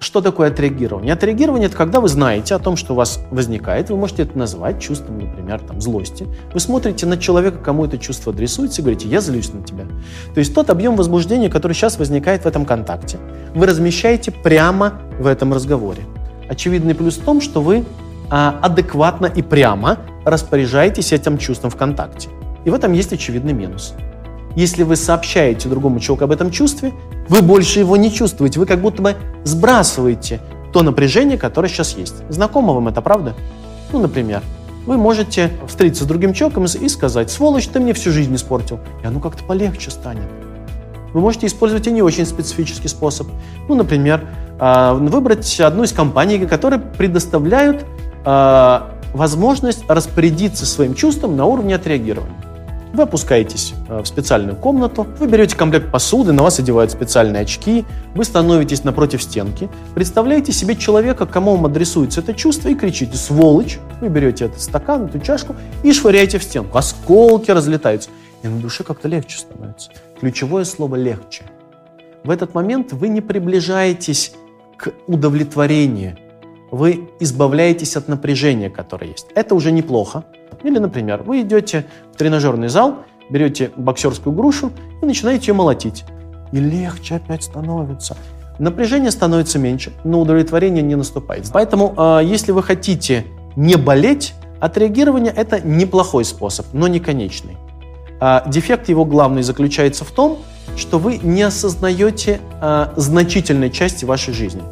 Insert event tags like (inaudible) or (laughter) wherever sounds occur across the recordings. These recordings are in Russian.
что такое отреагирование? Отреагирование – это когда вы знаете о том, что у вас возникает, вы можете это назвать чувством, например, там, злости. Вы смотрите на человека, кому это чувство адресуется, и говорите «я злюсь на тебя». То есть тот объем возбуждения, который сейчас возникает в этом контакте, вы размещаете прямо в этом разговоре. Очевидный плюс в том, что вы а, адекватно и прямо распоряжаетесь этим чувством в контакте. И в этом есть очевидный минус. Если вы сообщаете другому человеку об этом чувстве, вы больше его не чувствуете, вы как будто бы сбрасываете то напряжение, которое сейчас есть. Знакомо вам это, правда? Ну, например, вы можете встретиться с другим человеком и сказать, сволочь, ты мне всю жизнь испортил. И оно как-то полегче станет. Вы можете использовать и не очень специфический способ. Ну, например, а, выбрать одну из компаний, которые предоставляют а, возможность распорядиться своим чувством на уровне отреагирования. Вы опускаетесь э, в специальную комнату, вы берете комплект посуды, на вас одевают специальные очки, вы становитесь напротив стенки, представляете себе человека, кому вам адресуется это чувство, и кричите «сволочь!». Вы берете этот стакан, эту чашку и швыряете в стенку. Осколки разлетаются. И на душе как-то легче становится. Ключевое слово «легче». В этот момент вы не приближаетесь к удовлетворению, вы избавляетесь от напряжения, которое есть. Это уже неплохо, или, например, вы идете в тренажерный зал, берете боксерскую грушу и начинаете ее молотить. И легче опять становится. Напряжение становится меньше, но удовлетворение не наступает. Поэтому, э, если вы хотите не болеть, отреагирование – это неплохой способ, но не конечный. Э, дефект его главный заключается в том, что вы не осознаете э, значительной части вашей жизни.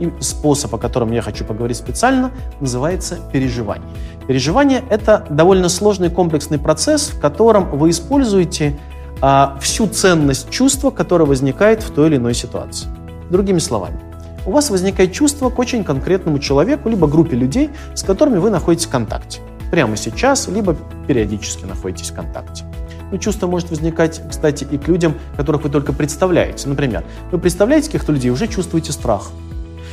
И способ, о котором я хочу поговорить специально, называется переживание. Переживание – это довольно сложный комплексный процесс, в котором вы используете а, всю ценность чувства, которое возникает в той или иной ситуации. Другими словами, у вас возникает чувство к очень конкретному человеку, либо группе людей, с которыми вы находитесь в контакте. Прямо сейчас, либо периодически находитесь в контакте. Но чувство может возникать, кстати, и к людям, которых вы только представляете. Например, вы представляете каких-то людей, уже чувствуете страх –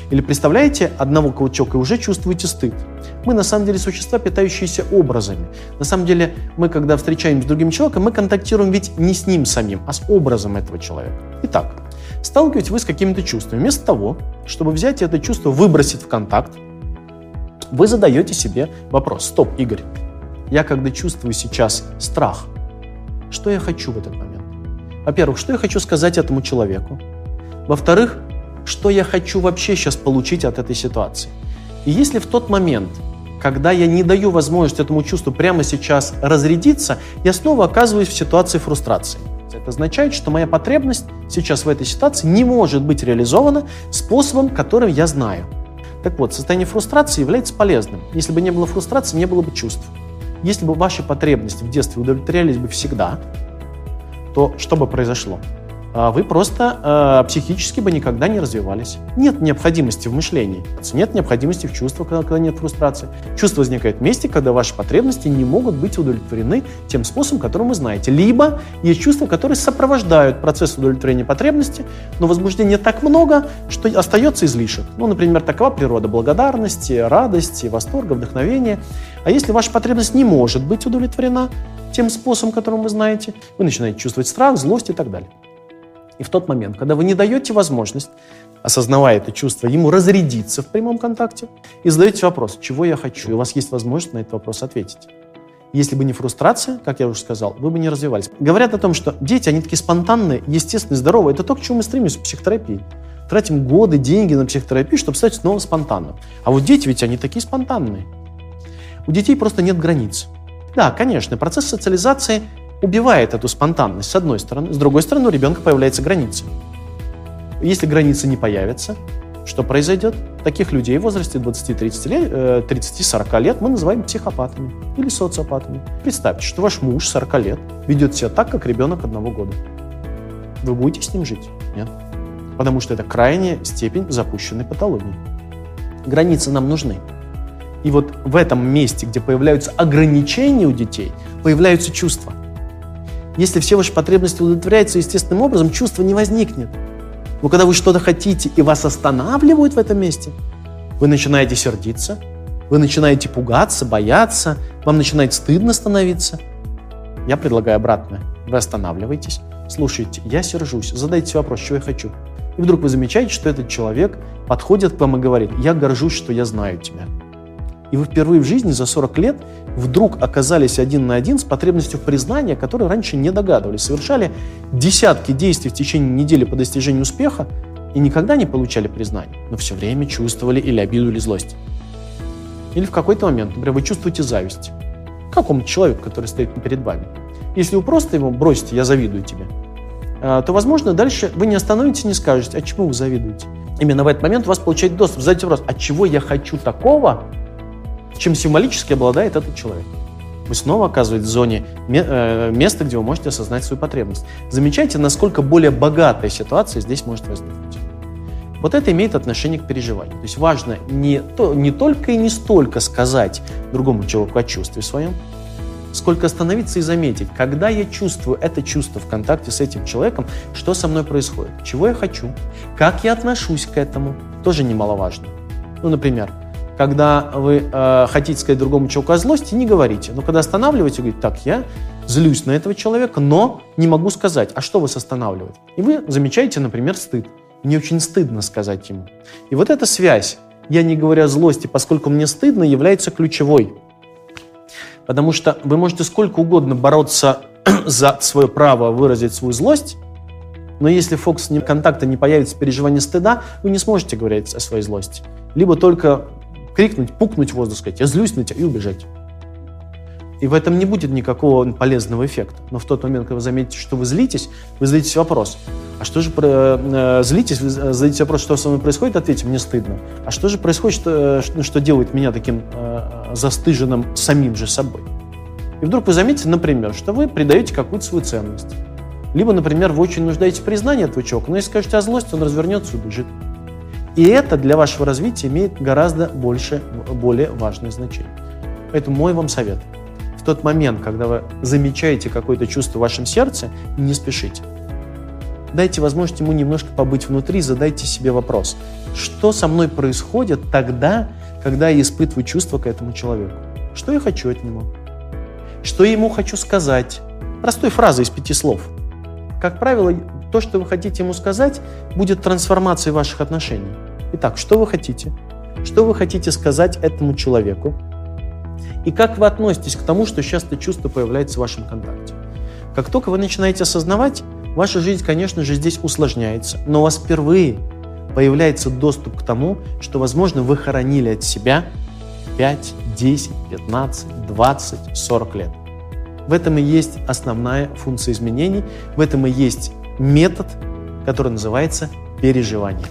или представляете одного каучука и уже чувствуете стыд. Мы на самом деле существа, питающиеся образами. На самом деле мы, когда встречаемся с другим человеком, мы контактируем ведь не с ним самим, а с образом этого человека. Итак, сталкиваетесь вы с какими-то чувствами. Вместо того, чтобы взять это чувство, выбросить в контакт, вы задаете себе вопрос. Стоп, Игорь, я когда чувствую сейчас страх, что я хочу в этот момент? Во-первых, что я хочу сказать этому человеку? Во-вторых, что я хочу вообще сейчас получить от этой ситуации. И если в тот момент, когда я не даю возможность этому чувству прямо сейчас разрядиться, я снова оказываюсь в ситуации фрустрации. Это означает, что моя потребность сейчас в этой ситуации не может быть реализована способом, которым я знаю. Так вот, состояние фрустрации является полезным. Если бы не было фрустрации, не было бы чувств. Если бы ваши потребности в детстве удовлетворялись бы всегда, то что бы произошло? А вы просто э, психически бы никогда не развивались. Нет необходимости в мышлении, нет необходимости в чувствах, когда, когда нет фрустрации. Чувство возникает в месте, когда ваши потребности не могут быть удовлетворены тем способом, который вы знаете. Либо есть чувства, которые сопровождают процесс удовлетворения потребности, но возбуждения так много, что остается излишек. Ну, например, такова природа благодарности, радости, восторга, вдохновения. А если ваша потребность не может быть удовлетворена тем способом, которым вы знаете, вы начинаете чувствовать страх, злость и так далее. И в тот момент, когда вы не даете возможность, осознавая это чувство, ему разрядиться в прямом контакте, и задаете вопрос, чего я хочу, и у вас есть возможность на этот вопрос ответить. Если бы не фрустрация, как я уже сказал, вы бы не развивались. Говорят о том, что дети, они такие спонтанные, естественные, здоровые. Это то, к чему мы стремимся в психотерапии. Тратим годы, деньги на психотерапию, чтобы стать снова спонтанным. А вот дети ведь, они такие спонтанные. У детей просто нет границ. Да, конечно, процесс социализации убивает эту спонтанность, с одной стороны. С другой стороны, у ребенка появляется граница. Если границы не появятся, что произойдет? Таких людей в возрасте 20-30 лет, 30-40 э, лет мы называем психопатами или социопатами. Представьте, что ваш муж 40 лет ведет себя так, как ребенок одного года. Вы будете с ним жить? Нет. Потому что это крайняя степень запущенной патологии. Границы нам нужны. И вот в этом месте, где появляются ограничения у детей, появляются чувства – если все ваши потребности удовлетворяются естественным образом, чувства не возникнет. Но когда вы что-то хотите и вас останавливают в этом месте, вы начинаете сердиться, вы начинаете пугаться, бояться, вам начинает стыдно становиться. Я предлагаю обратное. Вы останавливаетесь, слушайте, я сержусь, задайте вопрос, что я хочу. И вдруг вы замечаете, что этот человек подходит к вам и говорит, я горжусь, что я знаю тебя. И вы впервые в жизни за 40 лет вдруг оказались один на один с потребностью о которой раньше не догадывались. Совершали десятки действий в течение недели по достижению успеха и никогда не получали признания, но все время чувствовали или обиду, или злость. Или в какой-то момент, например, вы чувствуете зависть к какому-то человеку, который стоит перед вами. Если вы просто ему бросите «я завидую тебе», а, то, возможно, дальше вы не остановитесь и не скажете, а чему вы завидуете. Именно в этот момент у вас получает доступ. Задайте вопрос, а чего я хочу такого, чем символически обладает этот человек. Вы снова оказываетесь в зоне э, места, где вы можете осознать свою потребность. Замечайте, насколько более богатая ситуация здесь может возникнуть. Вот это имеет отношение к переживанию. То есть важно не, то, не только и не столько сказать другому человеку о чувстве своем, сколько остановиться и заметить, когда я чувствую это чувство в контакте с этим человеком, что со мной происходит, чего я хочу, как я отношусь к этому, тоже немаловажно. Ну, например, когда вы э, хотите сказать другому человеку о злости, не говорите. Но когда останавливаете, говорите, так, я злюсь на этого человека, но не могу сказать, а что вас останавливает? И вы замечаете, например, стыд. Мне очень стыдно сказать ему. И вот эта связь, я не говорю о злости, поскольку мне стыдно, является ключевой. Потому что вы можете сколько угодно бороться (clears throat) за свое право выразить свою злость, но если фокус контакта не появится переживание стыда, вы не сможете говорить о своей злости. Либо только крикнуть, пукнуть в воздух, сказать, я злюсь на тебя и убежать. И в этом не будет никакого полезного эффекта. Но в тот момент, когда вы заметите, что вы злитесь, вы зададитесь вопрос, а что же про, э, злитесь, вы зададите вопрос, что со мной происходит, ответьте, мне стыдно. А что же происходит, что, что, что делает меня таким э, застыженным самим же собой? И вдруг вы заметите, например, что вы придаете какую-то свою ценность. Либо, например, вы очень нуждаетесь в признании этого человека, но если скажете о злости, он развернется и убежит. И это для вашего развития имеет гораздо больше, более важное значение. Поэтому мой вам совет. В тот момент, когда вы замечаете какое-то чувство в вашем сердце, не спешите. Дайте возможность ему немножко побыть внутри, задайте себе вопрос. Что со мной происходит тогда, когда я испытываю чувство к этому человеку? Что я хочу от него? Что я ему хочу сказать? Простой фразой из пяти слов. Как правило, то, что вы хотите ему сказать, будет трансформацией ваших отношений. Итак, что вы хотите? Что вы хотите сказать этому человеку? И как вы относитесь к тому, что сейчас это чувство появляется в вашем контакте? Как только вы начинаете осознавать, ваша жизнь, конечно же, здесь усложняется, но у вас впервые появляется доступ к тому, что, возможно, вы хоронили от себя 5, 10, 15, 20, 40 лет. В этом и есть основная функция изменений, в этом и есть метод, который называется переживание.